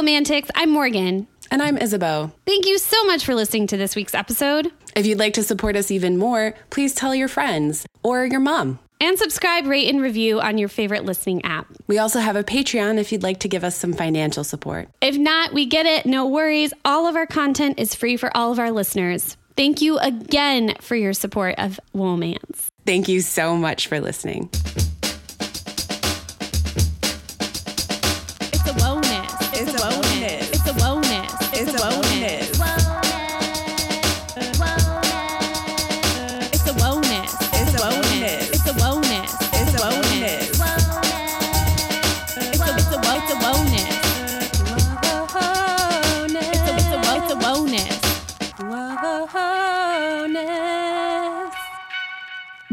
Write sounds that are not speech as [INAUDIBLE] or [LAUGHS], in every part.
Womantics. I'm Morgan. And I'm Isabeau. Thank you so much for listening to this week's episode. If you'd like to support us even more, please tell your friends or your mom. And subscribe, rate, and review on your favorite listening app. We also have a Patreon if you'd like to give us some financial support. If not, we get it. No worries. All of our content is free for all of our listeners. Thank you again for your support of Womance. Thank you so much for listening.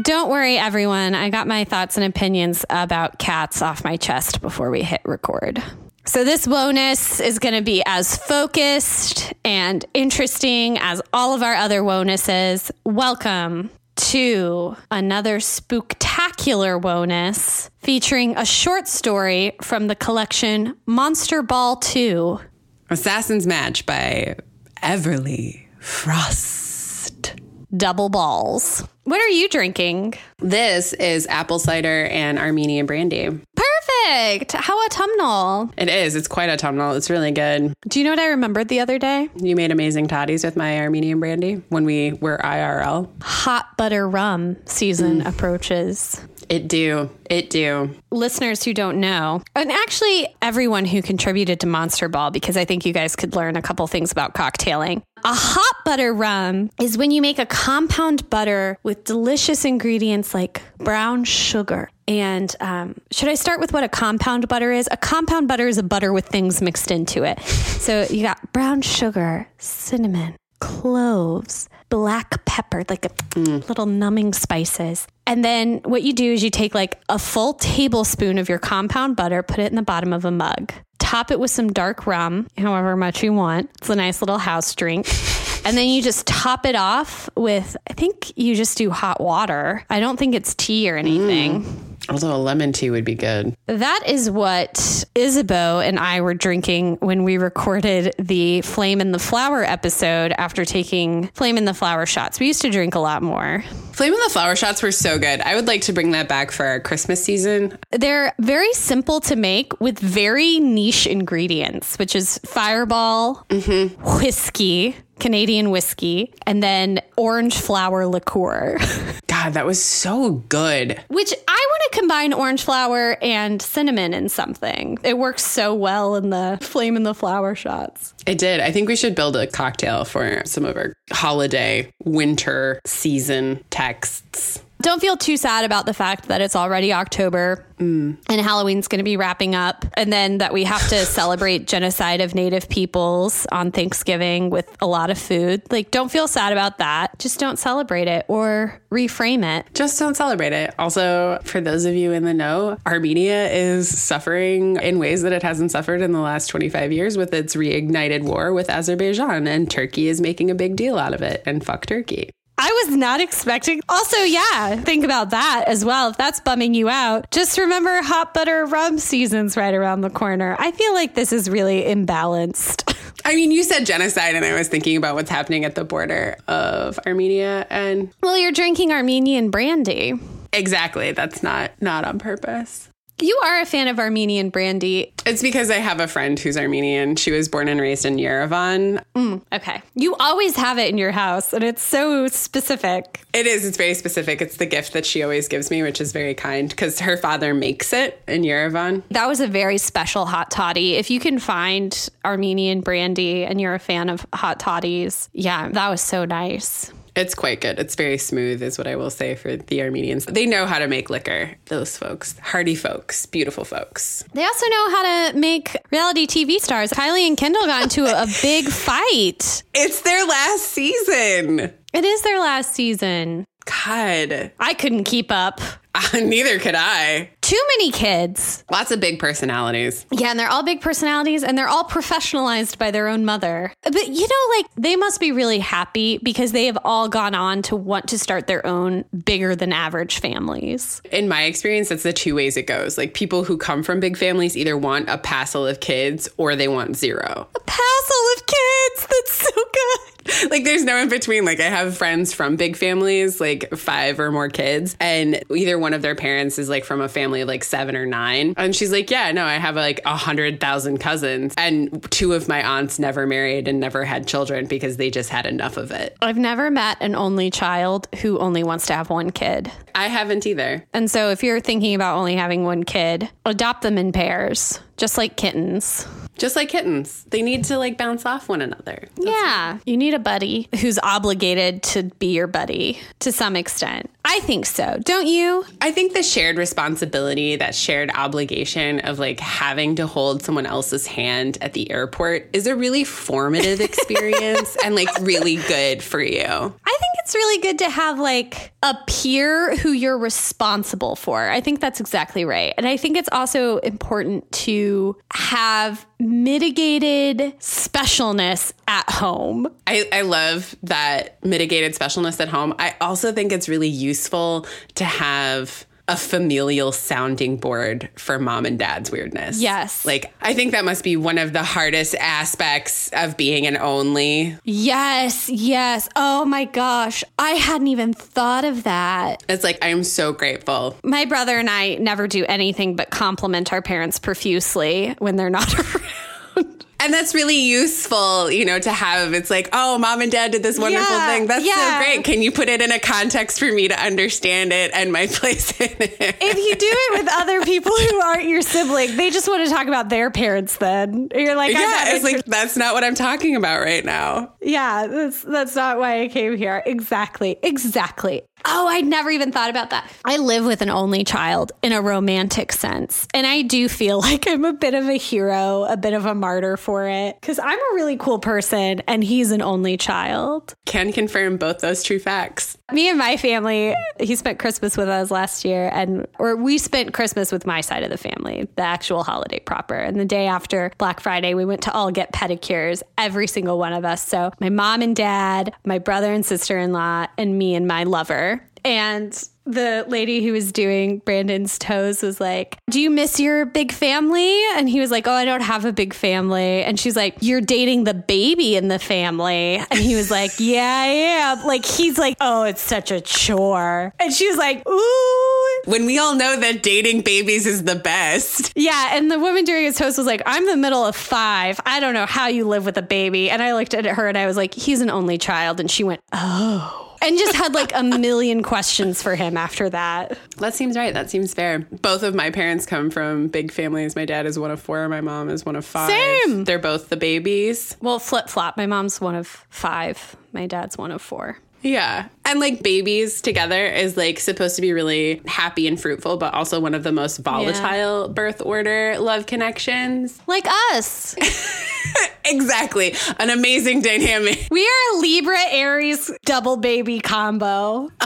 Don't worry, everyone. I got my thoughts and opinions about cats off my chest before we hit record. So, this wonus is going to be as focused and interesting as all of our other wonuses. Welcome to another spooktacular wonus featuring a short story from the collection Monster Ball 2. Assassin's Match by Everly Frost. Double balls. What are you drinking? This is apple cider and Armenian brandy. Perfect. How autumnal. It is. It's quite autumnal. It's really good. Do you know what I remembered the other day? You made amazing toddies with my Armenian brandy when we were IRL. Hot butter rum season mm. approaches. It do. It do. Listeners who don't know, and actually everyone who contributed to Monster Ball, because I think you guys could learn a couple things about cocktailing. A hot butter rum is when you make a compound butter with delicious ingredients like brown sugar. And um, should I start with what a compound butter is? A compound butter is a butter with things mixed into it. So you got brown sugar, cinnamon, cloves, black pepper, like a little numbing spices. And then what you do is you take like a full tablespoon of your compound butter, put it in the bottom of a mug, top it with some dark rum, however much you want. It's a nice little house drink. [LAUGHS] And then you just top it off with, I think you just do hot water. I don't think it's tea or anything. Mm. Although a lemon tea would be good. That is what Isabeau and I were drinking when we recorded the Flame in the Flower episode after taking Flame in the Flower shots. We used to drink a lot more. Flame in the Flower shots were so good. I would like to bring that back for our Christmas season. They're very simple to make with very niche ingredients, which is fireball, mm-hmm. whiskey, Canadian whiskey, and then orange flower liqueur. [LAUGHS] God, that was so good. Which I want to combine orange flower and cinnamon in something. It works so well in the flame in the flower shots. It did. I think we should build a cocktail for some of our holiday, winter season texts. Don't feel too sad about the fact that it's already October and Halloween's going to be wrapping up, and then that we have to [LAUGHS] celebrate genocide of Native peoples on Thanksgiving with a lot of food. Like, don't feel sad about that. Just don't celebrate it or reframe it. Just don't celebrate it. Also, for those of you in the know, Armenia is suffering in ways that it hasn't suffered in the last 25 years with its reignited war with Azerbaijan, and Turkey is making a big deal out of it. And fuck Turkey. I was not expecting. Also, yeah, think about that as well. If that's bumming you out, just remember hot butter rum season's right around the corner. I feel like this is really imbalanced. [LAUGHS] I mean, you said genocide, and I was thinking about what's happening at the border of Armenia, and well, you're drinking Armenian brandy. exactly, that's not not on purpose. You are a fan of Armenian brandy. It's because I have a friend who's Armenian. She was born and raised in Yerevan. Mm, okay. You always have it in your house, and it's so specific. It is. It's very specific. It's the gift that she always gives me, which is very kind because her father makes it in Yerevan. That was a very special hot toddy. If you can find Armenian brandy and you're a fan of hot toddies, yeah, that was so nice. It's quite good. It's very smooth, is what I will say for the Armenians. They know how to make liquor, those folks. Hardy folks, beautiful folks. They also know how to make reality TV stars. Kylie and Kendall got into a, a [LAUGHS] big fight. It's their last season. It is their last season. God, I couldn't keep up. [LAUGHS] neither could I. too many kids. Lots of big personalities. Yeah, and they're all big personalities and they're all professionalized by their own mother. But you know, like they must be really happy because they have all gone on to want to start their own bigger than average families. In my experience, that's the two ways it goes. Like people who come from big families either want a passel of kids or they want zero. A passel of kids. That's so good. [LAUGHS] like there's no in between. Like I have friends from big families, like five or more kids, and either one of their parents is like from a family of like seven or nine. And she's like, Yeah, no, I have like a hundred thousand cousins. And two of my aunts never married and never had children because they just had enough of it. I've never met an only child who only wants to have one kid. I haven't either. And so if you're thinking about only having one kid, adopt them in pairs, just like kittens. Just like kittens, they need to like bounce off one another. yeah, you need a buddy who's obligated to be your buddy to some extent. I think so. Don't you? I think the shared responsibility, that shared obligation of like having to hold someone else's hand at the airport is a really formative [LAUGHS] experience and like really good for you. I think it's really good to have like a peer who you're responsible for. I think that's exactly right. And I think it's also important to have mitigated specialness at home. I, I love that mitigated specialness at home. I also think it's really useful to have a familial sounding board for mom and dad's weirdness. Yes. Like, I think that must be one of the hardest aspects of being an only. Yes, yes. Oh my gosh. I hadn't even thought of that. It's like, I'm so grateful. My brother and I never do anything but compliment our parents profusely when they're not [LAUGHS] around. And that's really useful, you know, to have. It's like, oh, mom and dad did this wonderful Yeah, thing. That's yeah. so great. Can you put it in a context for me to understand it and my [LAUGHS] place in it? if you do it with other people who aren't your sibling, they just want to talk about their parents then. You're like, yeah, it's like that's not what I'm talking about right now. yeah, that's that's not why I came here. Exactly. Exactly. Oh, I'd never even thought about that. I live with an only child in a romantic sense. And I do feel [LAUGHS] like I'm a bit of a hero, a bit of a martyr for it. Because I'm a really cool person and he's an only child. Can confirm both those true facts. Me and my family, he spent Christmas with us last year, and or we spent Christmas with my side of the family, the actual holiday proper. And the day after Black Friday, we went to all get pedicures, every single one of us. So my mom and dad, my brother and sister in law, and me and my lover. And the lady who was doing Brandon's toes was like, Do you miss your big family? And he was like, Oh, I don't have a big family. And she's like, You're dating the baby in the family. And he was like, [LAUGHS] Yeah, I am. Like, he's like, Oh, it's such a chore. And she was like, Ooh. When we all know that dating babies is the best. Yeah. And the woman during his toast was like, I'm the middle of five. I don't know how you live with a baby. And I looked at her and I was like, He's an only child. And she went, Oh. And just had like a million questions for him after that. That seems right. That seems fair. Both of my parents come from big families. My dad is one of four. My mom is one of five. Same. They're both the babies. Well, flip flop. My mom's one of five. My dad's one of four. Yeah. And like babies together is like supposed to be really happy and fruitful, but also one of the most volatile birth order love connections. Like us. [LAUGHS] exactly. An amazing dynamic. We are a Libra Aries double baby combo. [LAUGHS]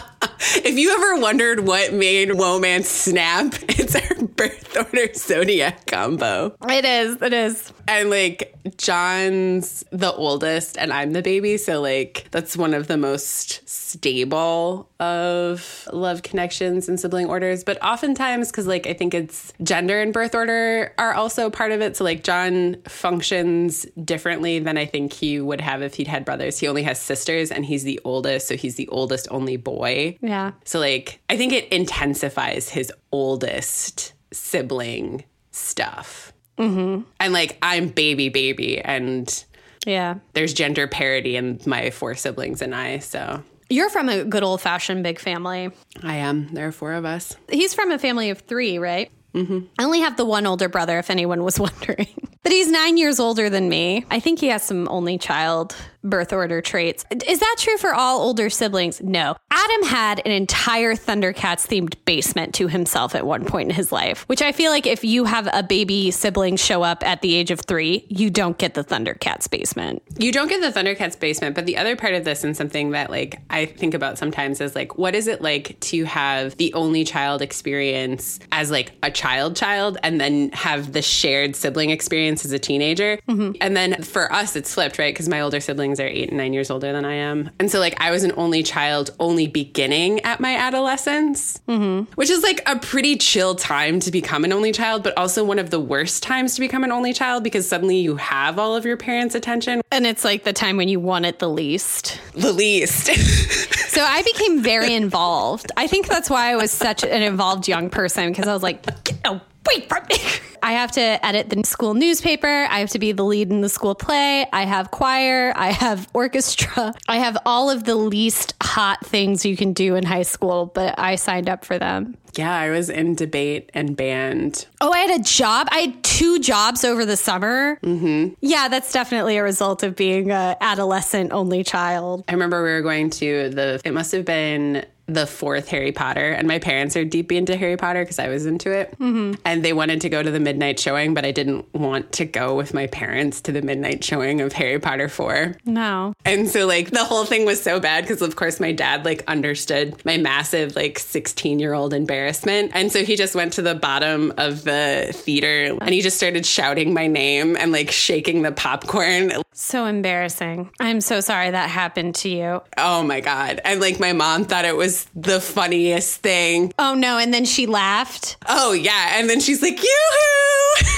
If you ever wondered what made Womance snap, [LAUGHS] it's our birth order zodiac combo. It is. It is. And like John's the oldest and I'm the baby, so like that's one of the most stable of love connections and sibling orders. But oftentimes, because like I think it's gender and birth order are also part of it. So like John functions differently than I think he would have if he'd had brothers. He only has sisters and he's the oldest, so he's the oldest only boy. Yeah. So like I think it intensifies his oldest sibling stuff. Mm-hmm. And like I'm baby baby and Yeah. there's gender parity in my four siblings and I. So You're from a good old fashioned big family. I am. There are four of us. He's from a family of three, right? Mm-hmm. I only have the one older brother, if anyone was [LAUGHS] wondering. But he's nine years older than me. I think he has some only child birth order traits. Is that true for all older siblings? No. Adam had an entire Thundercats themed basement to himself at one point in his life, which I feel like if you have a baby sibling show up at the age of three, you don't get the Thundercats basement. You don't get the Thundercats basement, but the other part of this and something that like I think about sometimes is like what is it like to have the only child experience as like a child child and then have the shared sibling experience as a teenager. Mm-hmm. And then for us it's flipped, right? Because my older siblings are 8 and 9 years older than I am. And so like I was an only child only beginning at my adolescence, mm-hmm. which is like a pretty chill time to become an only child, but also one of the worst times to become an only child because suddenly you have all of your parents' attention. And it's like the time when you want it the least. The least. [LAUGHS] so I became very involved. I think that's why I was such an involved young person because I was like, get away from me. [LAUGHS] I have to edit the school newspaper. I have to be the lead in the school play. I have choir. I have [LAUGHS] orchestra. I have all of the least hot things you can do in high school, but I signed up for them. Yeah, I was in debate and band. Oh, I had a job. I had two jobs over the summer. Mm-hmm. Yeah, that's definitely a result of being an adolescent only child. I remember we were going to the, it must have been the fourth Harry Potter, and my parents are deep into Harry Potter because I was into it. Mm-hmm. And they wanted to go to the midnight showing, but I didn't want to go with my parents to the midnight showing of Harry Potter 4. No. And so, like, the whole thing was so bad because, of course, my dad, like, understood my massive, like, 16 year old embarrassment. And so he just went to the bottom of the theater and he just started shouting my name and, like, shaking the popcorn. So embarrassing. I'm so sorry that happened to you. Oh my God. And, like, my mom thought it was the funniest thing. Oh no. And then she laughed. Oh yeah. And then she's like, yoo-hoo. [LAUGHS]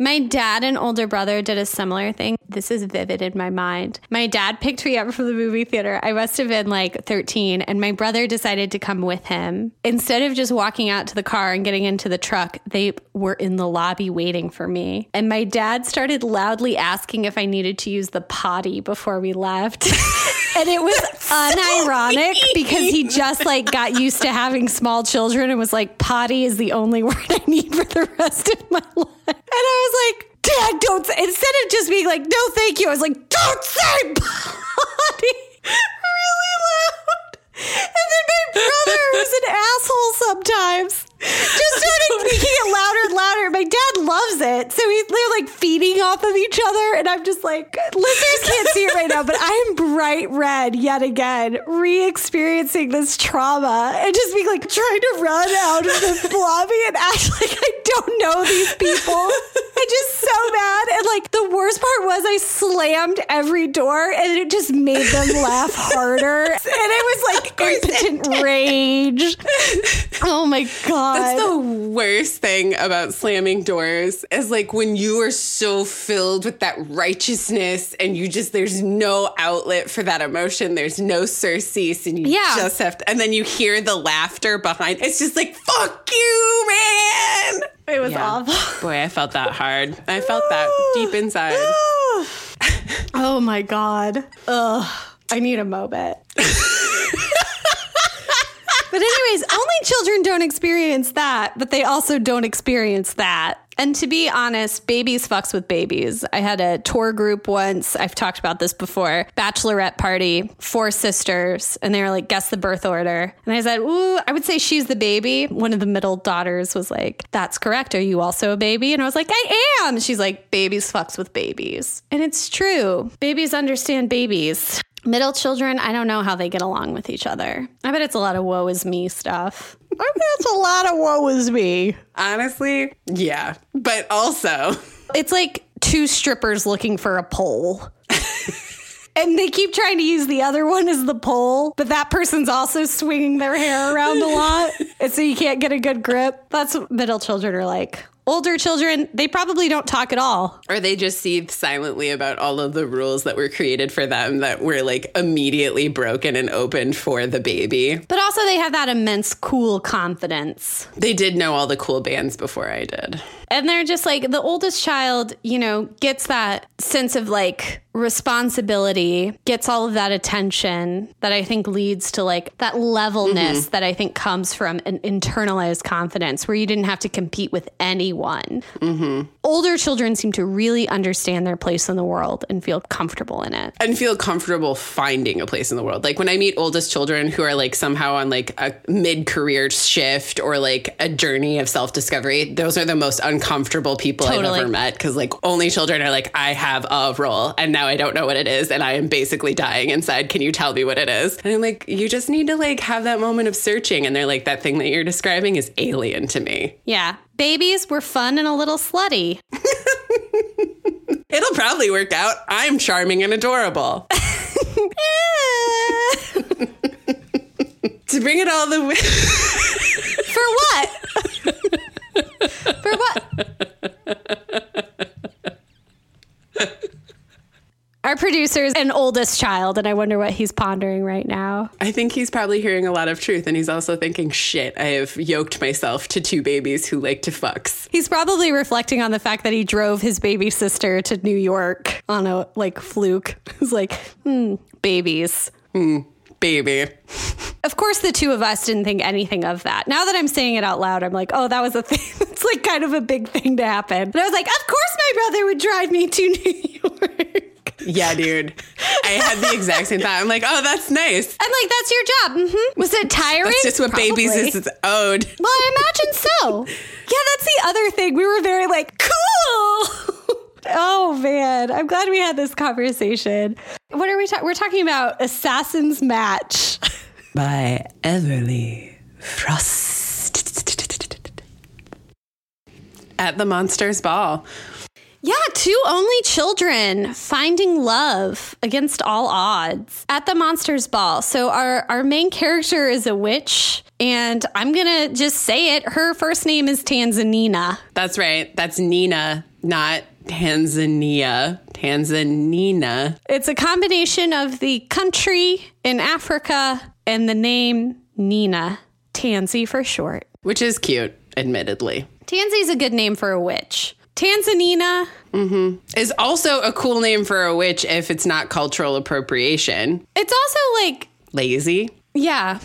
My dad and older brother did a similar thing. This is vivid in my mind. My dad picked me up from the movie theater. I must have been like 13, and my brother decided to come with him. Instead of just walking out to the car and getting into the truck, they were in the lobby waiting for me. And my dad started loudly asking if I needed to use the potty before we left. [LAUGHS] and it was unironic because he just like got used to having small children and was like potty is the only [LAUGHS] word I need for the rest of my life. And I was like, Dad, don't say, instead of just being like, no, thank you, I was like, don't say potty [LAUGHS] really loud. And then my brother, who's an asshole sometimes, just started making it louder and louder. My dad loves it. So he's, they're like feeding off of each other. And I'm just like, listeners can't see it right now, but I'm bright red yet again, re experiencing this trauma and just being like trying to run out of the lobby and act [LAUGHS] like I don't know these people. I'm just so mad. And like the worst part was I slammed every door and it just made them laugh harder. And it was like impotent rage. Oh my God. That's the worst thing about slamming doors is like when you are so filled with that righteousness and you just, there's no outlet for that emotion. There's no surcease and you Yeah. just have to, and then you hear the laughter behind. It's just like, fuck you, man. It was Yeah. awful. Boy, I felt that hard. I felt that deep inside. [LAUGHS] Oh my God. Ugh. I need a moment. [LAUGHS] but, anyways, only children don't experience that, but they also don't experience that. And to be honest, babies fucks with babies. I had a tour group once. I've talked about this before. Bachelorette party, four sisters, and they were like, guess the birth order. And I said, Ooh, I would say she's the baby. One of the middle daughters was like, That's correct. Are you also a baby? And I was like, I am. She's like, Babies fucks with babies. And it's true. Babies understand babies. Middle children, I don't know how they get along with each other. I bet it's a lot of woe is me stuff. I bet it's a lot of woe is me. Honestly, yeah. But also, It's like two strippers looking for a pole. and they keep trying to use the other one as the pole, but that person's also swinging their hair around a lot. and so you can't get a good grip. That's what middle children are like. Older children, they probably don't talk at all. or they just seethe silently about all of the rules that were created for them that were like immediately broken and opened for the baby. But also, they have that immense cool confidence. They did know all the cool bands before I did. And they're just like the oldest child, you know, gets that sense of like responsibility, gets all of that attention that I think leads to like that levelness Mm-hmm. that I think comes from an internalized confidence where you didn't have to compete with anyone. Mm-hmm. Older children seem to really understand their place in the world and feel comfortable in it. and feel comfortable finding a place in the world. Like when I meet oldest children who are like somehow on like a mid career shift or like a journey of self discovery, those are the most uncomfortable people Totally. I've ever met. Cause like only children are like, I have a role and now I don't know what it is and I am basically dying inside. Can you tell me what it is? And I'm like, you just need to like have that moment of searching. And they're like, that thing that you're describing is alien to me. Yeah. Babies were fun and a little slutty. [LAUGHS] It'll probably work out. I'm charming and adorable. [LAUGHS] [LAUGHS] to bring it all the way. For what? For what? Our producer is an oldest child, and I wonder what he's pondering right now. I think he's probably hearing a lot of truth and he's also thinking, shit, I have yoked myself to two babies who like to fucks. He's probably reflecting on the fact that he drove his baby sister to New York on a like fluke. [LAUGHS] He's like, hmm, babies. Baby. Of course, the two of us didn't think anything of that. Now that I'm saying it out loud, I'm like, oh, that was a thing. [LAUGHS] It's like kind of a big thing to happen. And I was like, of course, my brother would drive me to New York. Yeah, dude. I had the exact same thought. I'm like, oh, that's nice. I'm like, that's your job. Mm-hmm. Was it tiring? That's just what babies Probably. is owed. Well, I imagine so. [LAUGHS] Yeah, that's the other thing. We were very like, cool. Oh man, I'm glad we had this conversation. What are we talking? We're talking about Assassin's Match. [LAUGHS] By Everly Frost. At the Monsters Ball. Yeah, two only children finding love against all odds at the Monsters Ball. So our our main character is a witch, and I'm gonna just say it. Her first name is Tanzanina. That's right. That's Nina, not Tanzania. Tanzanina. It's a combination of the country in Africa and the name Nina, Tansy for short. Which is cute, admittedly. Tansy's a good name for a witch. Tanzanina, mm-hmm. Is also a cool name for a witch if it's not cultural appropriation. it's also like, Lazy. yeah.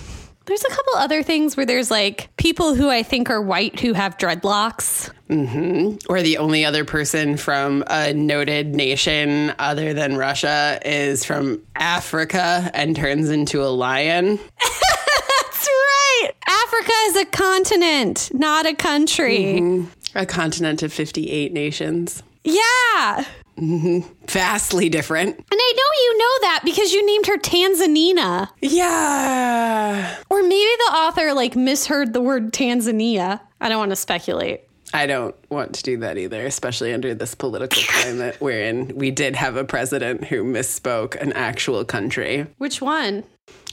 There's a couple other things where there's like people who I think are white who have dreadlocks. Mm-hmm. or the only other person from a noted nation other than Russia is from Africa and turns into a lion. [LAUGHS] That's right. Africa is a continent, not a country. Mm-hmm. A continent of 58 nations. Yeah. [LAUGHS] Vastly different. And I know you know that because you named her Tanzanina. Yeah. Or maybe the author like misheard the word Tanzania. I don't want to speculate. I don't want to do that either, especially under this political [LAUGHS] climate wherein we did have a president who misspoke an actual country, Which one?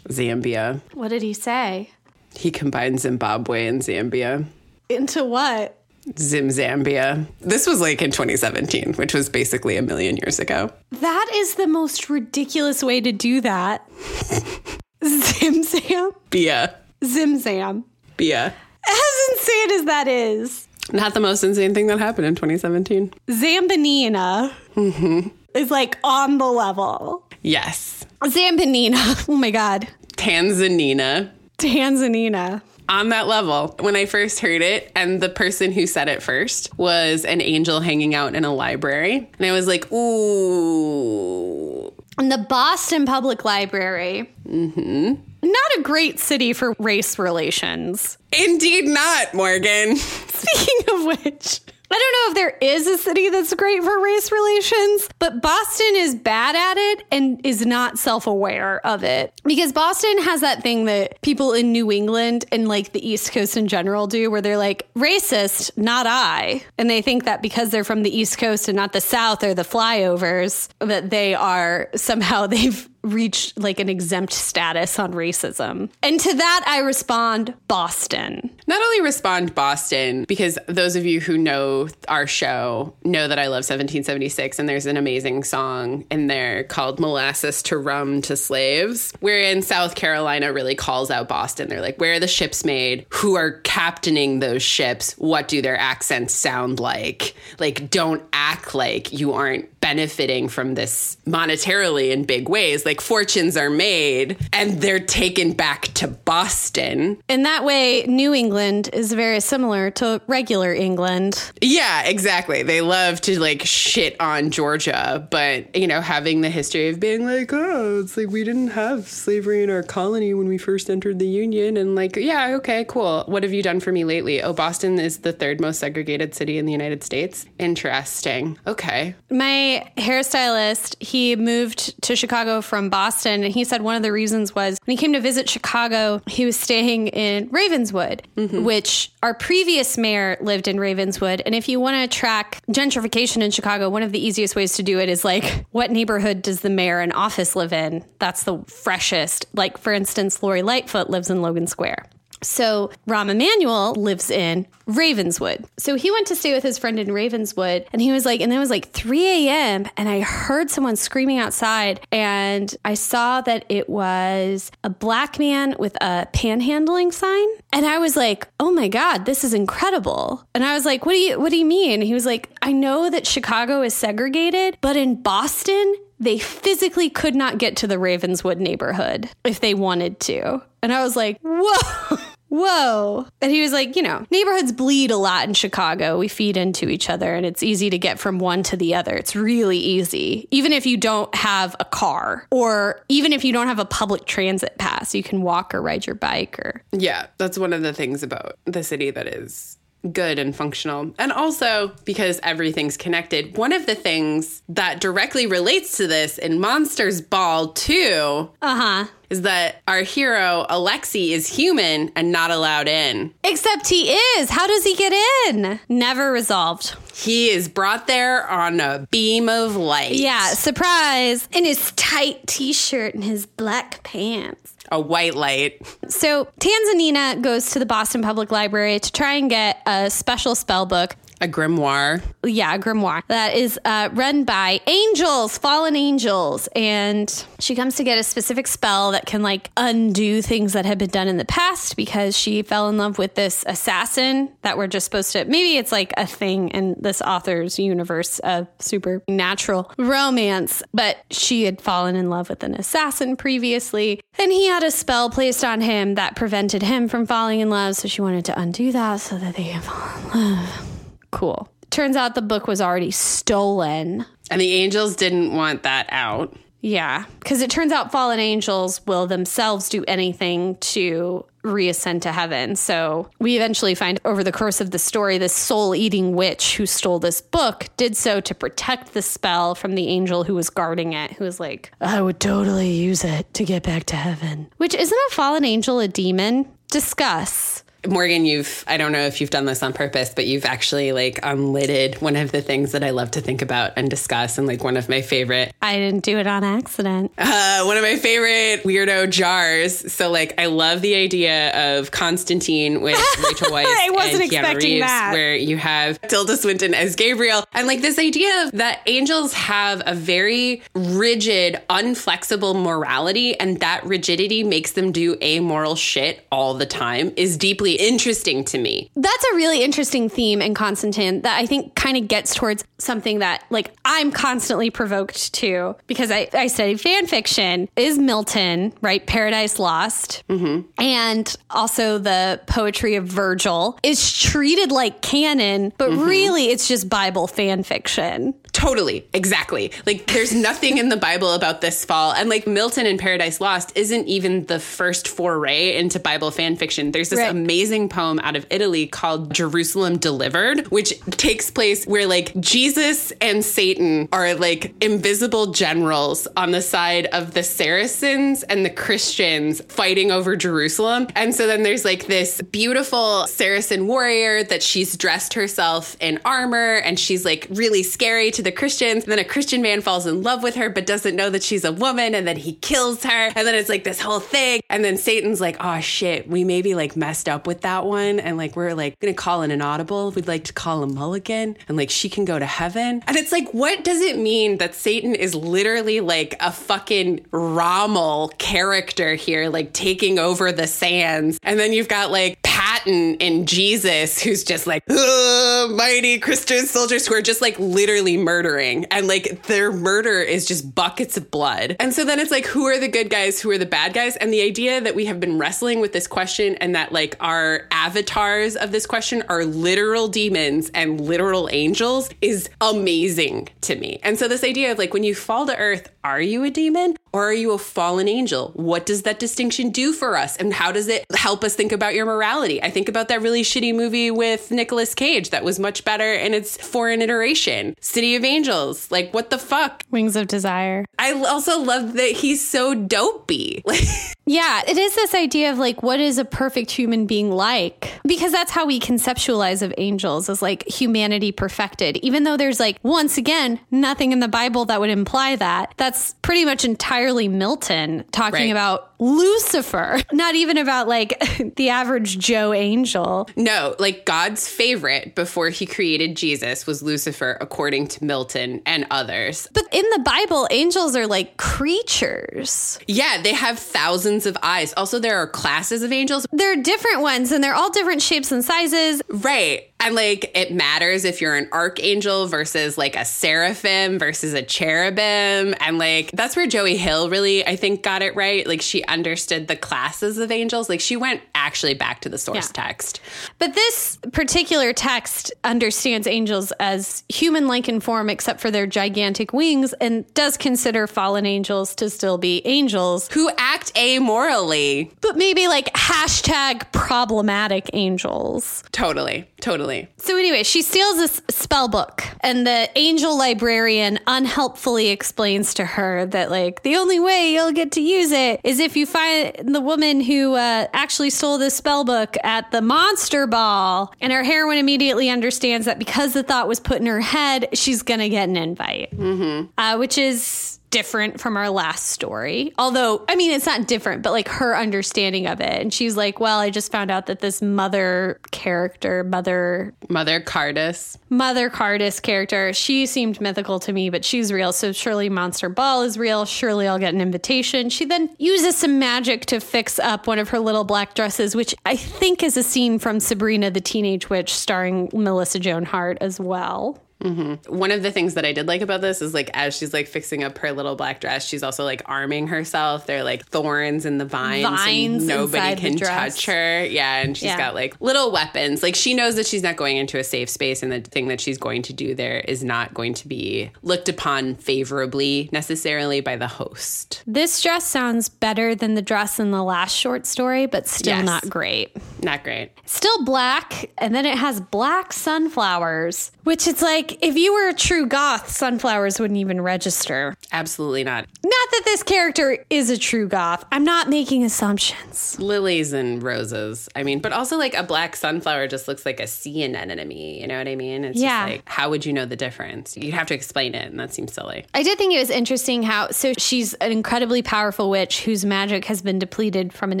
Zambia. What did he say? He combined Zimbabwe and Zambia. Into what? Zim Zambia. This was like in 2017, which was basically a million years ago. That is the most ridiculous way to do that. [LAUGHS] Zimzam? Bia. Zimzam. Bia. As insane as that is, Not the most insane thing that happened in 2017. Zambanina mm-hmm. is like on the level. Yes. Zambanina. Oh my God. Tanzanina. Tanzanina. On that level, when I first heard it, and the person who said it first was an angel hanging out in a library. And I was like, ooh. And the Boston Public Library. Mm-hmm. Not a great city for race relations. Indeed not, Morgan. [LAUGHS] Speaking of which, I don't know if there is a city that's great for race relations, but Boston is bad at it and is not self aware of it. Because Boston has that thing that people in New England and like the East Coast in general do, where they're like, racist, not I. And they think that because they're from the East Coast and not the South or the flyovers, that they are somehow [LAUGHS] they've reach like an exempt status on racism. And to that, I respond Boston. Not only respond Boston, because those of you who know our show know that I love 1776, and there's an amazing song in there called Molasses to Rum to Slaves, wherein South Carolina really calls out Boston. They're like, where are the ships made? Who are captaining those ships? What do their accents sound like? Like, don't act like you aren't benefiting from this monetarily in big ways. Like fortunes are made and they're taken back to Boston. In that way, New England is very similar to regular England. Yeah, exactly. They love to like shit on Georgia, but you know, having the history of being like, oh, it's like we didn't have slavery in our colony when we first entered the Union. And like, yeah, okay, cool. What have you done for me lately? Oh, Boston is the third most segregated city in the United States. Interesting. Okay. My hairstylist, he moved to Chicago from Boston, and he said one of the reasons was when he came to visit Chicago, he was staying in Ravenswood, mm-hmm. which our previous mayor lived in Ravenswood. And if you want to track gentrification in Chicago, one of the easiest ways to do it is like, what neighborhood does the mayor and office live in? That's the freshest. Like, for instance, Lori Lightfoot lives in Logan Square. So Rahm Emanuel lives in Ravenswood. So he went to stay with his friend in Ravenswood and he was like, and it was like 3 a.m. and I heard someone screaming outside and I saw that it was a black man with a panhandling sign. And I was like, oh my God, this is incredible. And I was like, what do you what do you mean? he was like, I know that Chicago is segregated, but in Boston, they physically could not get to the Ravenswood neighborhood if they wanted to. And I was like, whoa. [LAUGHS] Whoa. And he was like, you know, neighborhoods bleed a lot in Chicago. We feed into each other and it's easy to get from one to the other. It's really easy. Even if you don't have a car or even if you don't have a public transit pass, you can walk or ride your bike or. Yeah, that's one of the things about the city that is good and functional. And also because everything's connected. One of the things that directly relates to this in Monsters Ball 2 Uh huh. is that our hero Alexi is human and not allowed in. Except he is. How does he get in? Never resolved. He is brought there on a beam of light. Yeah, surprise. In his tight t shirt and his black pants. A white light. So Tanzanina goes to the Boston Public Library to try and get a special spell book. A grimoire. Yeah, a grimoire that is uh, run by angels, fallen angels. And she comes to get a specific spell that can like undo things that had been done in the past because she fell in love with this assassin that we're just supposed to. Maybe it's like a thing in this author's universe of supernatural romance, but she had fallen in love with an assassin previously. And he had a spell placed on him that prevented him from falling in love. So she wanted to undo that so that they can fall in love. Cool. Turns out the book was already stolen. And the angels didn't want that out. Yeah, because it turns out fallen angels will themselves do anything to reascend to heaven. So we eventually find over the course of the story, this soul eating witch who stole this book did so to protect the spell from the angel who was guarding it, who was like, I would totally use it to get back to heaven. Which isn't a fallen angel a demon? Discuss. Morgan, you've, I don't know if you've done this on purpose, but you've actually like unlidded one of the things that I love to think about and discuss. And like one of my favorite, I didn't do it on accident. [LAUGHS] uh, one of my favorite weirdo jars. So like, I love the idea of Constantine with [LAUGHS] Rachel Weisz I wasn't and Keanu expecting Reeves, that. where you have Tilda Swinton as Gabriel. And like this idea of that angels have a very rigid, unflexible morality. And that rigidity makes them do amoral shit all the time is deeply interesting to me. That's a really interesting theme in Constantine that I think kind of gets towards something that like I'm constantly provoked to because I, I studied fan fiction is Milton, right? Paradise Lost. Mm-hmm. And also the poetry of Virgil is treated like canon, but mm-hmm. really it's just Bible fan fiction. Totally, exactly. Like, there's nothing in the Bible about this fall. And like, Milton in Paradise Lost isn't even the first foray into Bible fan fiction. There's this Right. amazing poem out of Italy called Jerusalem Delivered, which takes place where like Jesus and Satan are like invisible generals on the side of the Saracens and the Christians fighting over Jerusalem. And so then there's like this beautiful Saracen warrior that she's dressed herself in armor and she's like really scary to to the Christians. And then a Christian man falls in love with her, but doesn't know that she's a woman. And then he kills her. And then it's like this whole thing. And then Satan's like, oh shit, we maybe like messed up with that one. And like, we're like gonna call in an audible. We'd like to call a mulligan. And like, she can go to heaven. And it's like, what does it mean that Satan is literally like a fucking Rommel character here, like taking over the sands? And then you've got like Patton and Jesus, who's just like, mighty Christian soldiers who are just like literally murdering. And like their murder is just buckets of blood. And so then it's like, who are the good guys? Who are the bad guys? And the idea that we have been wrestling with this question and that like our avatars of this question are literal demons and literal angels is amazing to me. And so this idea of like, when you fall to earth, are you a demon or are you a fallen angel? What does that distinction do for us? And how does it help us think about your morality? I think about that really shitty movie with Nicolas Cage that was much better in its foreign iteration. City of Angels. Like, what the fuck? Wings of Desire. I also love that he's so dopey. [LAUGHS] yeah, it is this idea of like, what is a perfect human being like? Because that's how we conceptualize of angels as like humanity perfected, even though there's like, once again, nothing in the Bible that would imply that. That's pretty much entirely Milton talking Right. about Lucifer, not even about like [LAUGHS] the average Joe angel. no, like God's favorite before he created Jesus was Lucifer, according to Milton and others. But in the Bible, angels are like creatures. Yeah, they have thousands of eyes. Also, there are classes of angels. They're different ones and they're all different shapes and sizes. Right. And like it matters if you're an archangel versus like a seraphim versus a cherubim. And like that's where Joey Hill really, I think, got it right. Like she understood the classes of angels. Like she went actually back to the source Yeah. text. But this particular text understands angels as human like in form, except for their gigantic wings, and does consider fallen angels to still be angels, Who act amorally. but maybe like hashtag problematic angels. Totally. Totally. So, anyway, she steals this spell book, and the angel librarian unhelpfully explains to her that, like, the only way you'll get to use it is if you find the woman who uh, actually stole this spell book at the monster ball. And our heroine immediately understands that because the thought was put in her head, she's going to get an invite, mm-hmm. uh, which is different from our last story. Although, I mean, it's not different, but like her understanding of it. And she's like, well, I just found out that this mother character, mother, Mother Cardis. mother Cardis character, she seemed mythical to me, but she's real. So surely Monster Ball is real. Surely I'll get an invitation. She then uses some magic to fix up one of her little black dresses, which I think is a scene from Sabrina the Teenage Witch starring Melissa Joan Hart as well. Mm-hmm. One of the things that I did like about this is like as she's like fixing up her little black dress, she's also like arming herself. There are like thorns in the vines. and Vines nobody can touch her. Yeah, and she's Yeah. got like little weapons. Like she knows that she's not going into a safe space and the thing that she's going to do there is not going to be looked upon favorably necessarily by the host. This dress sounds better than the dress in the last short story, but still Yes. not great. Not great. Still black, and then it has black sunflowers, which it's like if you were a true goth, sunflowers wouldn't even register. Absolutely not. Not that this character is a true goth. I'm not making assumptions. Lilies and roses. I mean, but also like a black sunflower just looks like a sea anemone. You know what I mean? It's Yeah. just like, how would you know the difference? You'd have to explain it, and that seems silly. I did think it was interesting how so she's an incredibly powerful witch whose magic has been depleted from an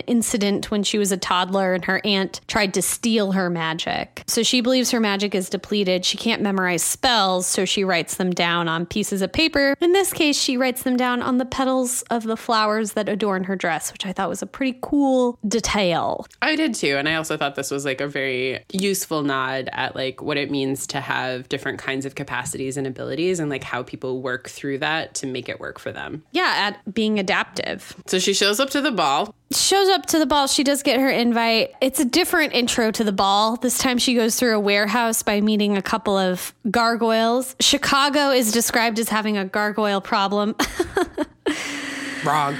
incident when she was a toddler and her aunt tried to steal her magic. So she believes her magic is depleted. She can't memorize spells, so she writes them down on pieces of paper. In this case, she writes them down on the petals of the flowers that adorn her dress, which I thought was a pretty cool detail. I did too. And I also thought this was like a very useful nod at like what it means to have different kinds of capacities and abilities and like how people work through that to make it work for them. Yeah, at being adaptive. So she shows up to the ball. Shows up to the ball. She does get her invite. It's a different intro to the ball. This time she goes through a warehouse by meeting a couple of gargoyles. Chicago is described as having a gargoyle problem. [LAUGHS] Wrong.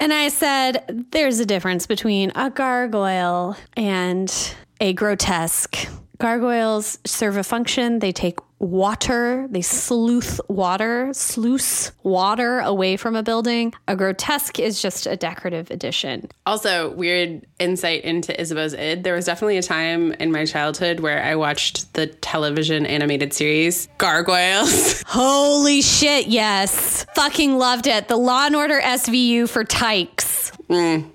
and I said, there's a difference between a gargoyle and a grotesque. Gargoyles serve a function, they take water, they sleuth water, sluice water away from a building. A grotesque is just a decorative addition. Also, weird insight into Isabeau's id. There was definitely a time in my childhood where I watched the television animated series Gargoyles. [LAUGHS] Holy shit, yes. Fucking loved it. The Law and Order SVU for tykes. Mm.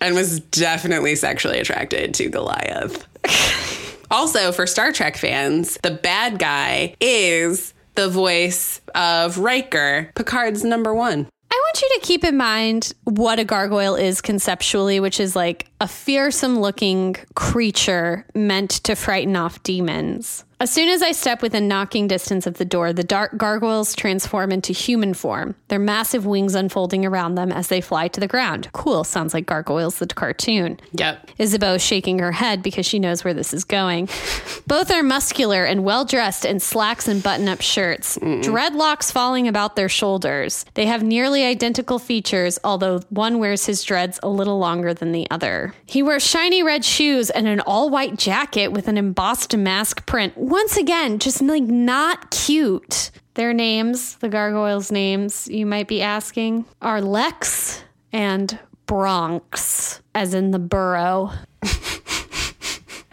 and was definitely sexually attracted to Goliath. [LAUGHS] also, for Star Trek fans, the bad guy is the voice of Riker, Picard's number one. I want you to keep in mind what a gargoyle is conceptually, which is like a fearsome looking creature meant to frighten off demons. As soon as I step within knocking distance of the door, the dark gargoyles transform into human form, their massive wings unfolding around them as they fly to the ground. Cool, sounds like Gargoyles the cartoon. Yep. Isabeau shaking her head because she knows where this is going. Both are muscular and well dressed in slacks and button up shirts, dreadlocks falling about their shoulders. They have nearly identical features, although one wears his dreads a little longer than the other. He wears shiny red shoes and an all white jacket with an embossed mask print. Once again, just like not cute. Their names, the gargoyles' names, you might be asking, are Lex and Bronx, as in the borough.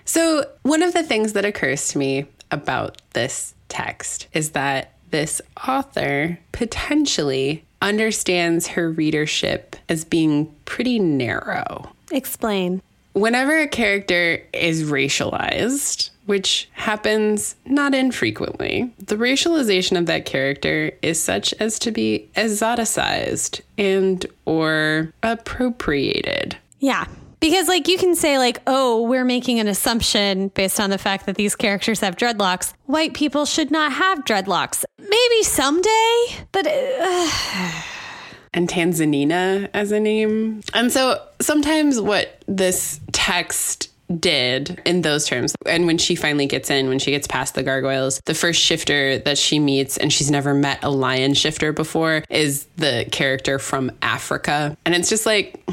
So, one of the things that occurs to me about this text is that this author potentially understands her readership as being pretty narrow. Explain. Whenever a character is racialized, which happens not infrequently, the racialization of that character is such as to be exoticized and or appropriated. Yeah. Because, like, you can say, like, oh, we're making an assumption based on the fact that these characters have dreadlocks. White people should not have dreadlocks. Maybe someday, but uh, [SIGHS] and Tanzanina as a name. And so sometimes what this text did in those terms. And when she finally gets in, when she gets past the gargoyles, the first shifter that she meets, and she's never met a lion shifter before, is the character from Africa. And it's just like,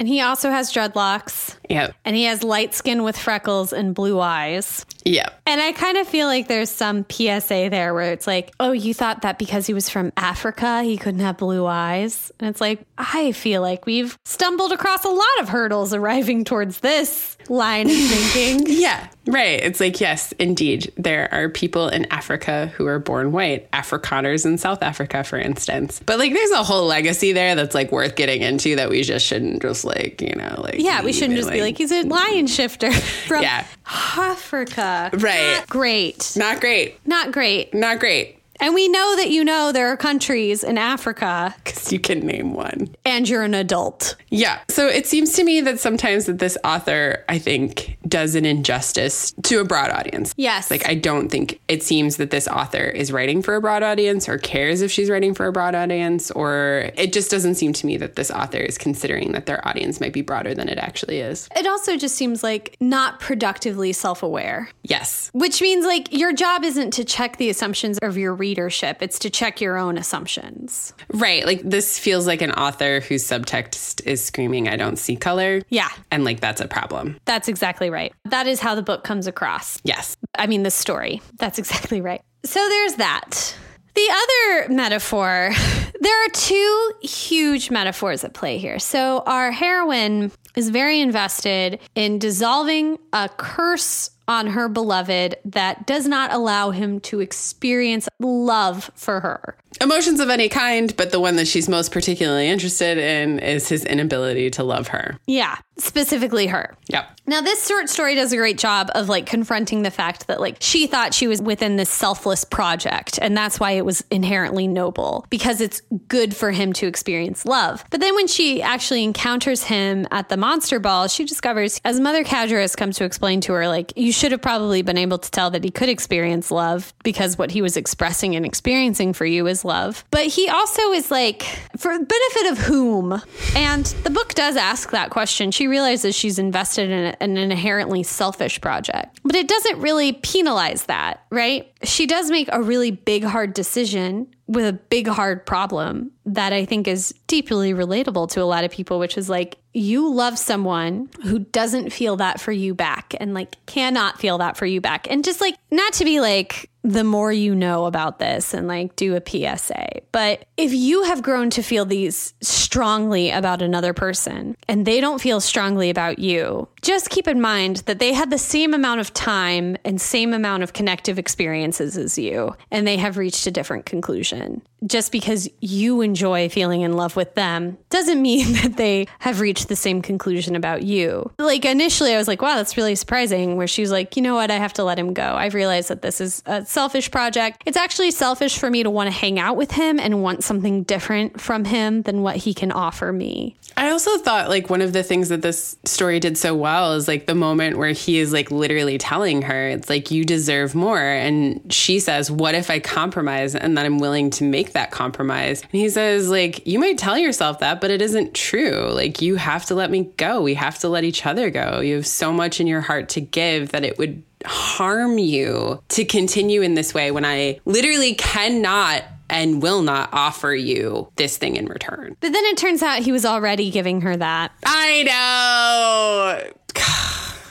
and he also has dreadlocks. yeah, And he has light skin with freckles and blue eyes. yeah. And I kind of feel like there's some PSA there where it's like, oh, you thought that because he was from Africa, he couldn't have blue eyes. And it's like, I feel like we've stumbled across a lot of hurdles arriving towards this line of thinking. [LAUGHS] Yeah, right. It's like, yes, indeed. There are people in Africa who are born white, Afrikaners in South Africa, for instance. But like, there's a whole legacy there that's like worth getting into that we just shouldn't just like, you know, like. yeah, we shouldn't just be like, he's a lion shifter [LAUGHS] from Yeah. Africa. Right. Not great. Not great. Not great. Not great. And we know that you know there are countries in Africa [LAUGHS] Because you can name one. and you're an adult. Yeah. So it seems to me that sometimes that this author, I think, does an injustice to a broad audience. Yes. Like I don't think it seems that this author is writing for a broad audience or cares if she's writing for a broad audience or it just doesn't seem to me that this author is considering that their audience might be broader than it actually is. It also just seems like not productively self aware. Yes. Which means like your job isn't to check the assumptions of your readership, it's to check your own assumptions. Right. Like this feels like an author whose subtext is screaming I don't see color. Yeah, And like that's a problem. that's exactly right. That is how the book comes across. Yes. I mean, the story. That's [LAUGHS] exactly right. So there's that. The other metaphor, [LAUGHS] there are two huge metaphors at play here. So our heroine is very invested in dissolving a curse on her beloved that does not allow him to experience love for her. Emotions of any kind, but the one that she's most particularly interested in is his inability to love her. Yeah, specifically her. Yep. Now, this short story does a great job of like confronting the fact that like she thought she was within this selfless project, and that's why it was inherently noble because it's good for him to experience love. But then when she actually encounters him at the monster ball, she discovers, as Mother Cadgerus comes to explain to her, like, you should have probably been able to tell that he could experience love because what he was expressing and experiencing for you is love. But he also is like, for the benefit of whom? And the book does ask that question. She realizes she's invested in, in an inherently selfish project, but it doesn't really penalize that, right? She does make a really big, hard decision with a big, hard problem that I think is deeply relatable to a lot of people, which is like you love someone who doesn't feel that for you back and like cannot feel that for you back. And just like, not to be like, the more you know about this and like do a PSA. But if you have grown to feel these strongly about another person and they don't feel strongly about you, just keep in mind that they had the same amount of time and same amount of connective experiences as you, and they have reached a different conclusion in. Just because you enjoy feeling in love with them doesn't mean [LAUGHS] that they have reached the same conclusion about you. Like initially, I was like, wow, that's really surprising. Where she was like, you know what, I have to let him go. I've realized that this is a selfish project. It's actually selfish for me to want to hang out with him and want something different from him than what he can offer me. I also thought like one of the things that this story did so well is like the moment where he is like literally telling her, it's like, you deserve more. And she says, What if I compromise and that I'm willing to make that compromise? And he says, like, you might tell yourself that, but it isn't true. Like, you have to let me go. We have to let each other go. You have so much in your heart to give that it would harm you to continue in this way when I literally cannot and will not offer you this thing in return. But then it turns out he was already giving her that. I know.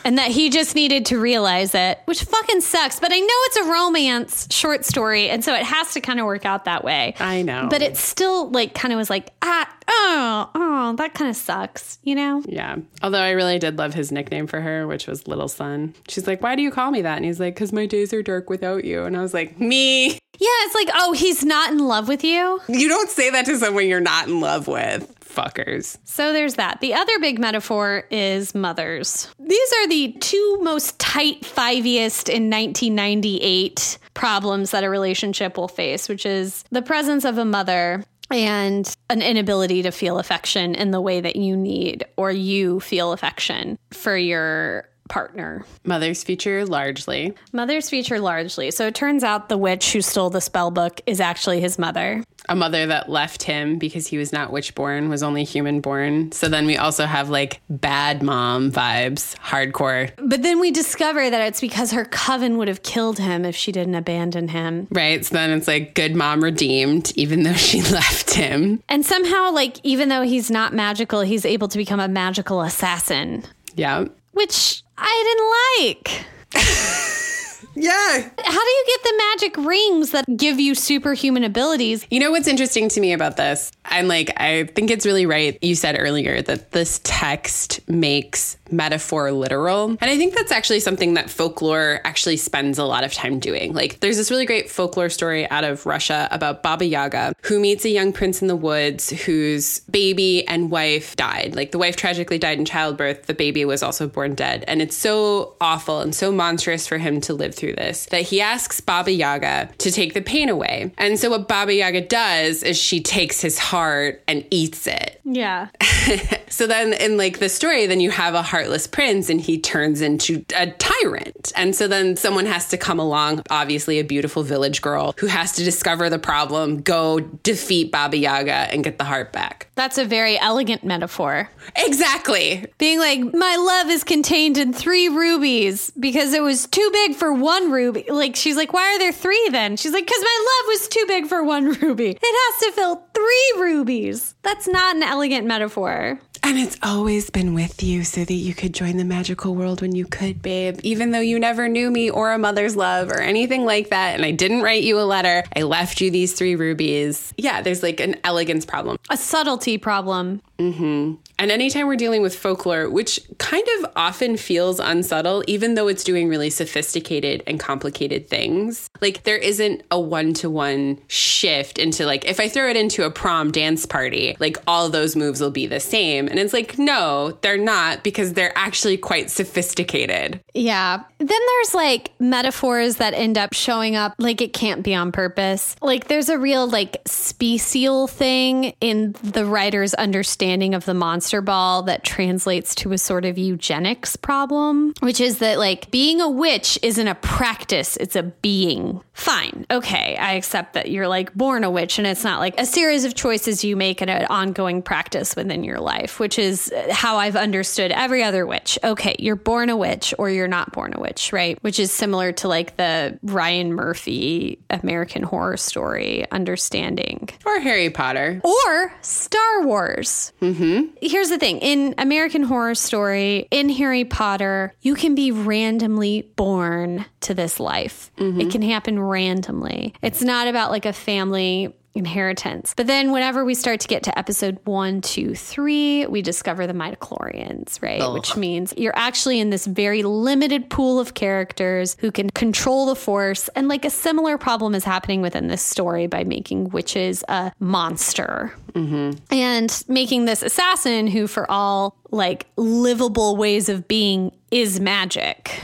And that he just needed to realize it, which fucking sucks. But I know it's a romance short story, and so it has to kind of work out that way. I know. But it still like kind of was like, ah, oh, oh, that kind of sucks, you know? Yeah. Although I really did love his nickname for her, which was Little Sun. She's like, why do you call me that? And he's like, because my days are dark without you. And I was like, me. Yeah, it's like, oh, he's not in love with you. You don't say that to someone you're not in love with So there's that. The other big metaphor is mothers. These are the two most tight fiveiest in 1998 problems that a relationship will face, which is the presence of a mother and an inability to feel affection in the way that you need or you feel affection for your partner. Mothers feature largely. Mothers feature largely. So it turns out the witch who stole the spell book is actually his mother. A mother that left him because he was not witch born, was only human born. So then we also have like bad mom vibes, hardcore. But then we discover that it's because her coven would have killed him if she didn't abandon him. Right. So then it's like good mom redeemed, even though [LAUGHS] she left him. And somehow, like, even though he's not magical, he's able to become a magical assassin. Yeah. Which I didn't like. [LAUGHS] Yeah. How do you get the magic rings that give you superhuman abilities? You know what's interesting to me about this? I'm like, I think it's really right. You said earlier that this text makes metaphor literal. And I think that's actually something that folklore actually spends a lot of time doing. Like, there's this really great folklore story out of Russia about Baba Yaga, who meets a young prince in the woods whose baby and wife died. Like, the wife tragically died in childbirth, the baby was also born dead. And it's so awful and so monstrous for him to live through this that he asks Baba Yaga to take the pain away. And so, what Baba Yaga does is she takes his heart and eats it. [LAUGHS] Yeah. so then in like the story, then you have a heartless prince and he turns into a tyrant. And so then someone has to come along, obviously a beautiful village girl who has to discover the problem, go defeat Baba Yaga and get the heart back. That's a very elegant metaphor. Exactly. Being like, my love is contained in three rubies because it was too big for one ruby. Like, she's like, why are there three then? She's like, because my love was too big for one [LAUGHS] ruby. It has to fill three rubies. That's not an elegant metaphor. And it's always been with you so that you could join the magical world when you could, babe. Even though you never knew me or a mother's love or anything like that. And I didn't write you a letter, I left you these three rubies. Yeah, there's like an elegance problem, a subtlety problem. Mm-hmm. And anytime we're dealing with folklore, which kind of often feels unsubtle, even though it's doing really sophisticated and complicated things, like there isn't a one to one shift into like, if I throw it into a prom dance party, like all those moves will be the same. And it's like, no, they're not because they're actually quite sophisticated. Yeah. Then there's like metaphors that end up showing up like it can't be on purpose. Like there's a real like special thing in the writer's understanding understanding of the monster ball that translates to a sort of eugenics problem, which is that like being a witch isn't a practice, it's a being. Fine. Okay. I accept that you're like born a witch and it's not like a series of choices you make and an ongoing practice within your life, which is how I've understood every other witch. Okay. You're born a witch or you're not born a witch, right? Which is similar to like the Ryan Murphy American Horror Story understanding. Or Harry Potter. Or Star Wars. Mm-hmm. Here's the thing in American Horror Story, in Harry Potter, you can be randomly born to this life. It can happen randomly. It's not about like a family inheritance. But then whenever we start to get to episode one, two, three, we discover the midichlorians, right? Ugh. Which means you're actually in this very limited pool of characters who can control the force. And like a similar problem is happening within this story by making witches a monster. And making this assassin who, for all like livable ways of being, is magic.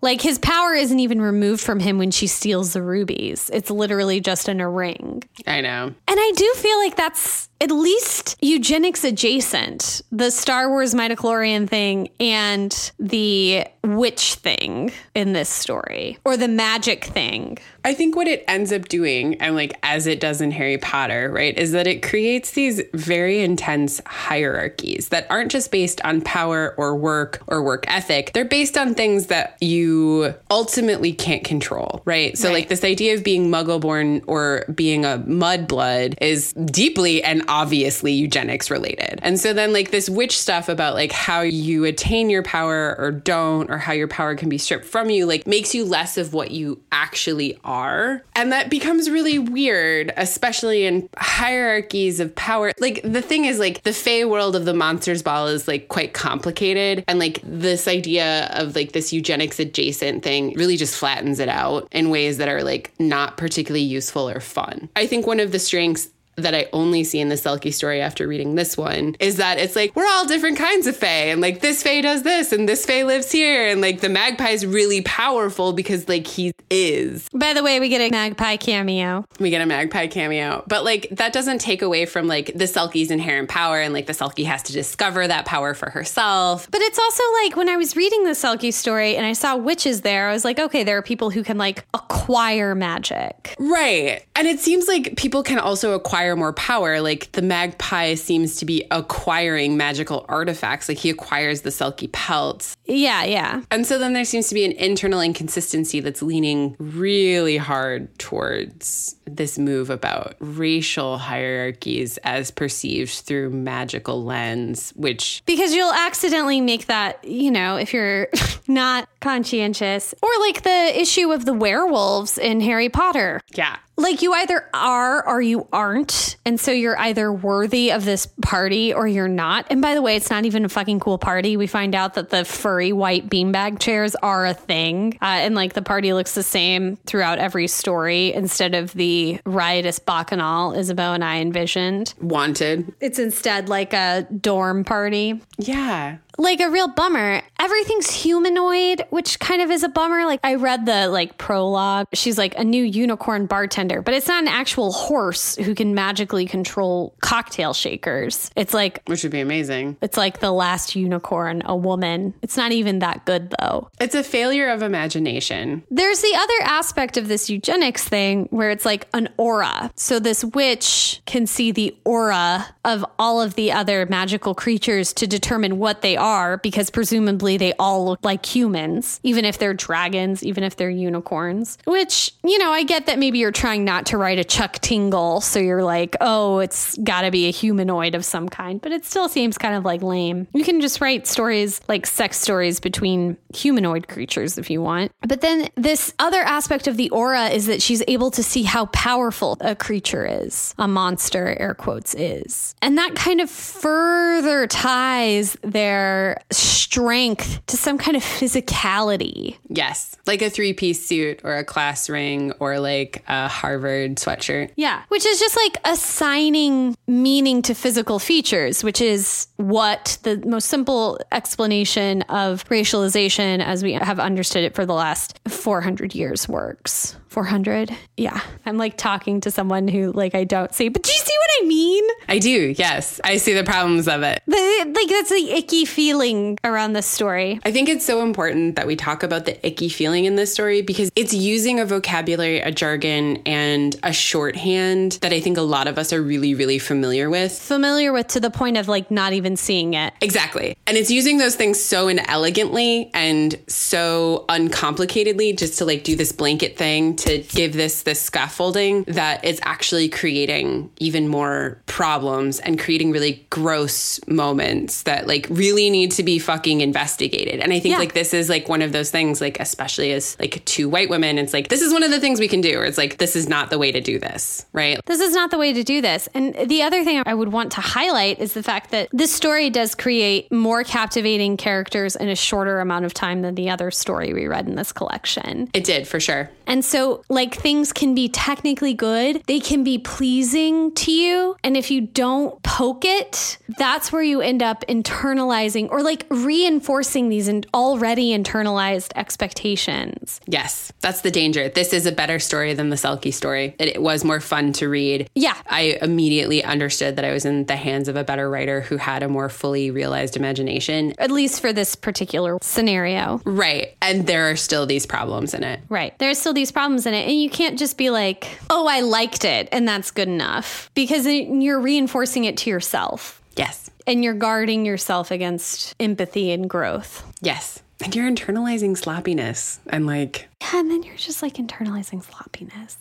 Like his power isn't even removed from him when she steals the rubies. It's literally just in a ring. I know. And I do feel like that's at least eugenics adjacent. The Star Wars midichlorian thing and the witch thing in this story, or the magic thing. I think what it ends up doing, and like as it does in Harry Potter, right, is that it creates these very intense hierarchies that aren't just based on power or work or work ethic. They're based on things that you ultimately can't control, right? So, Right. like this idea of being muggle born or being a mudblood is deeply and obviously eugenics related. And so, then like this witch stuff about like how you attain your power or don't, or how your power can be stripped from you, like makes you less of what you actually are. And that becomes really weird, especially in hierarchies of power. Like the thing is, like the Fey world of the monsters ball is like quite complicated. And like this idea of like this eugenics adjacent thing really just flattens it out in ways that are like not particularly useful or fun. I think one of the strengths that I only see in the Selkie story after reading this one is that it's like we're all different kinds of Fae, and like this Fae does this, and this Fae lives here, and like the Magpie is really powerful because like he is. By the way, we get a magpie cameo. We get a Magpie cameo, but like that doesn't take away from like the Selkie's inherent power, and like the Selkie has to discover that power for herself. But it's also like when I was reading the Selkie story and I saw witches there, I was like, okay, there are people who can like acquire magic. Right. And it seems like people can also acquire more power. Like the magpie seems to be acquiring magical artifacts. Like he acquires the Selkie pelts. Yeah, yeah. And so then there seems to be an internal inconsistency that's leaning really hard towards this move about racial hierarchies as perceived through magical lens, which Because you'll accidentally make that, you know, if you're [LAUGHS] not conscientious. Or like the issue of the werewolves in Harry Potter. yeah. Like you either are or you aren't. And so you're either worthy of this party or you're not. And by the way, it's not even a fucking cool party. We find out that the furry white beanbag chairs are a thing. Uh, and like the party looks the same throughout every story instead of the riotous bacchanal Isabeau and I envisioned. Wanted. It's instead like a dorm party Yeah. like a real bummer. Everything's humanoid, which kind of is a bummer. Like I read the like prologue. She's like a new unicorn bartender, but it's not an actual horse who can magically control cocktail shakers. It's like Which would be amazing. it's like the last unicorn, a woman. It's not even that good though. It's a failure of imagination. There's the other aspect of this eugenics thing where it's like an aura. So this witch can see the aura of all of the other magical creatures to determine what they are because presumably they all look like humans, even if they're dragons, even if they're unicorns. Which, you know, I get that maybe you're trying not to write a Chuck Tingle, so you're like, "Oh, it's got to be a humanoid of some kind," but it still seems kind of like lame. You can just write stories like sex stories between humanoid creatures if you want. But then this other aspect of the aura is that she's able to see how powerful a creature is, a monster, air quotes, is. And that kind of further ties their strength to some kind of physicality. Yes. Like a three piece suit or a class ring or like a Harvard sweatshirt. Yeah. Which is just like assigning meaning to physical features, which is what the most simple explanation of racialization as we have understood it for the last 400 years works. 400. Yeah. I'm like talking to someone who like I don't see, but do you see what I mean? I do, yes. I see the problems of it. The, like that's the icky feeling around this story. I think it's so important that we talk about the icky feeling in this story because it's using a vocabulary, a jargon, and a shorthand that I think a lot of us are really, really familiar with. Familiar with to the point of like not even seeing it. Exactly. And it's using those things so inelegantly and so uncomplicatedly just to like do this blanket thing to give this this scaffolding that is actually creating even more problems and creating really gross moments that like really need to be fucking investigated. And I think Yeah. like this is like one of those things like especially as like two white women it's like this is one of the things we can do or it's like this is not the way to do this, right? This is not the way to do this. And the other thing I would want to highlight is the fact that this story does create more captivating characters in a shorter amount of time than the other story we read in this collection. It did for sure. And so, like, things can be technically good, they can be pleasing to you. And if you don't poke it, that's where you end up internalizing or like reinforcing these in- already internalized expectations. Yes, that's the danger. This is a better story than the Selkie story. It, it was more fun to read. Yeah. I immediately understood that I was in the hands of a better writer who had a more fully realized imagination. At least for this particular scenario. Right. And there are still these problems in it. Right. There are still these problems in it. And you can't just be like, oh, I liked it and that's good enough because you're reinforcing it to yourself Yes. and you're guarding yourself against empathy and growth. Yes. And you're internalizing sloppiness and like, Yeah, and then you're just like internalizing sloppiness.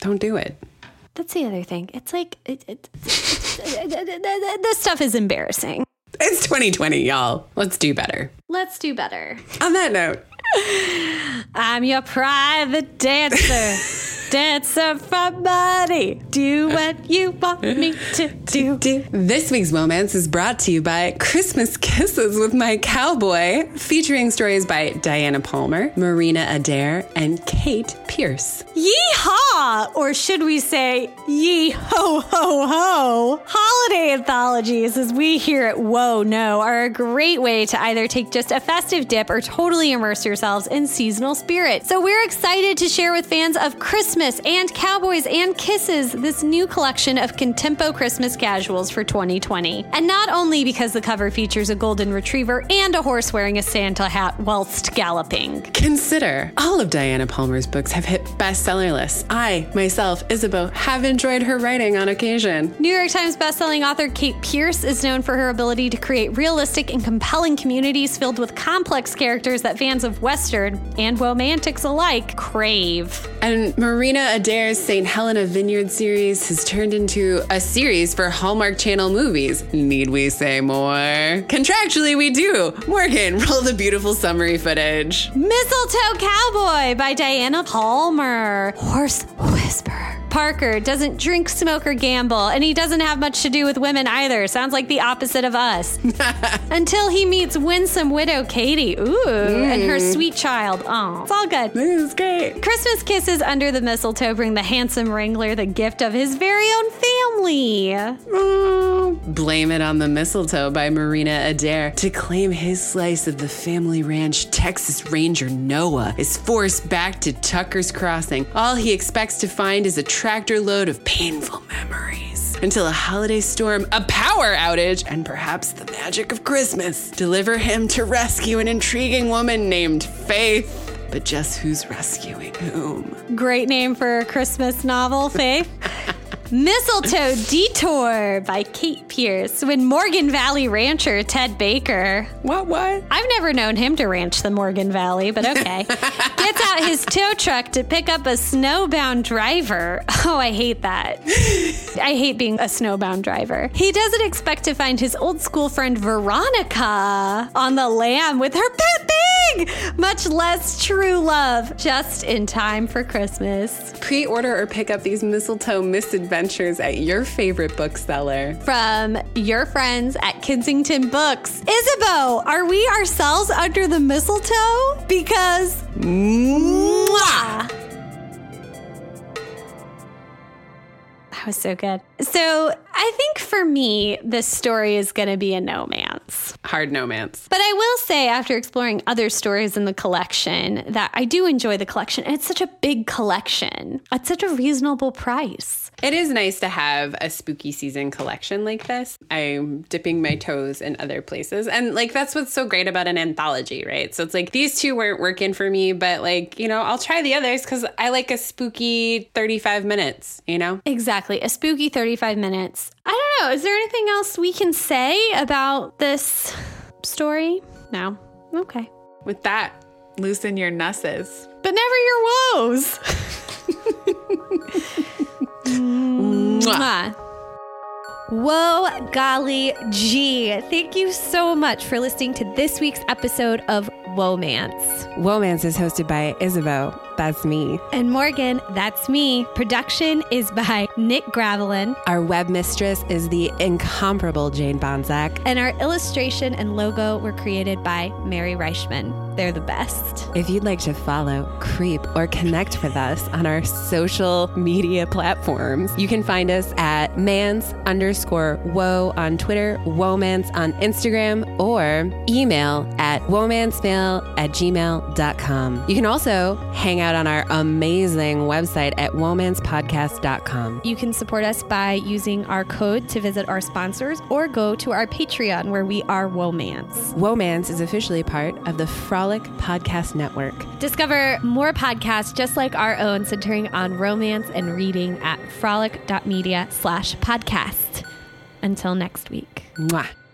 don't do it. That's the other thing. It's like, it, it, [LAUGHS] this stuff is embarrassing. It's 2020, y'all. Let's do better. Let's do better. On that note, I'm your private dancer. [LAUGHS] dancer for money. Do what you want me to do. [LAUGHS] This week's Moments is brought to you by Christmas Kisses with My Cowboy, featuring stories by Diana Palmer, Marina Adair, and Kate Pearce. Yeehaw! Or should we say, yee ho ho ho? Holiday anthologies, as we here at Whoa No, are a great way to either take just a festive dip or totally immerse yourselves in seasonal spirit. So we're excited to share with fans of Christmas and Cowboys and Kisses this new collection of Contempo Christmas casuals for 2020. And not only because the cover features a golden retriever and a horse wearing a Santa hat whilst galloping. Consider all of Diana Palmer's books have hit bestseller lists. I, myself, Isabeau, have enjoyed her writing on occasion. New York Times bestselling author Kate Pearce is known for her ability to create realistic and compelling communities filled with complex characters that fans of Western and romantics alike crave. And Marina Adair's St. Helena Vineyard series has turned into a series for Hallmark Channel movies. Need we say more? Contractually, we do. Morgan, [LAUGHS] roll the beautiful summary footage. Mistletoe Cowboy by Diana Palmer. Horse Whisperer. Parker doesn't drink, smoke, or gamble, and he doesn't have much to do with women either. Sounds like the opposite of us. [LAUGHS] Until he meets winsome widow Katie. Ooh, and her mm. sweet child. Oh, it's all good. This is great. Christmas kisses under the mistletoe bring the handsome wrangler the gift of his very own family. Oh, blame it on the mistletoe by Marina Adair. To claim his slice of the family ranch, Texas Ranger Noah is forced back to Tucker's Crossing. All he expects to find is a tractor load of painful memories. Until a holiday storm, a power outage, and perhaps the magic of Christmas deliver him to rescue an intriguing woman named Faith. But just who's rescuing whom? Great name for a Christmas novel, Faith. [LAUGHS] Mistletoe Detour by Kate Pearce when Morgan Valley rancher Ted Baker. What, what? I've never known him to ranch the Morgan Valley, but okay. [LAUGHS] Gets out his tow truck to pick up a snowbound driver. [LAUGHS] Oh, I hate that. I hate being a snowbound driver. He doesn't expect to find his old school friend Veronica on the lam with her pet pig, much less true love, just in time for Christmas. Pre order or pick up these mistletoe misadventures at your favorite bookseller. From your friends at Kensington Books. Isabeau, are we ourselves under the mistletoe? Because. Mwah! That was so good. So I think for me, this story is going to be a no man's. Hard no man's. But I will say, after exploring other stories in the collection, that I do enjoy the collection. And it's such a big collection at such a reasonable price. It is nice to have a spooky season collection like this. I'm dipping my toes in other places. And like that's what's so great about an anthology, right? So it's like these two weren't working for me, but like, you know, I'll try the others because I like a spooky 35 minutes, you know? Exactly. A spooky 35 minutes. I don't know. Is there anything else we can say about this story? No. Okay. With that, loosen your nusses. But never your woes. [LAUGHS] Mwah. Whoa, golly gee. Thank you so much for listening to this week's episode of Womance. Womance is hosted by Isabeau. That's me. And Morgan, that's me. Production is by Nick Gravelin. Our web mistress is the incomparable Jane Bonzak. And our illustration and logo were created by Mary Reichman. They're the best. If you'd like to follow, creep, or connect with us on our social media platforms, you can find us at mans underscore woe on Twitter, womance on Instagram, or email at womancemail at gmail.com. You can also hang out on our amazing website at womancepodcast.com. You can support us by using our code to visit our sponsors or go to our Patreon where we are Womance. Womance is officially part of the Frolic Podcast Network. Discover more podcasts just like our own centering on romance and reading at frolic.media slash podcast. Until next week. Mwah.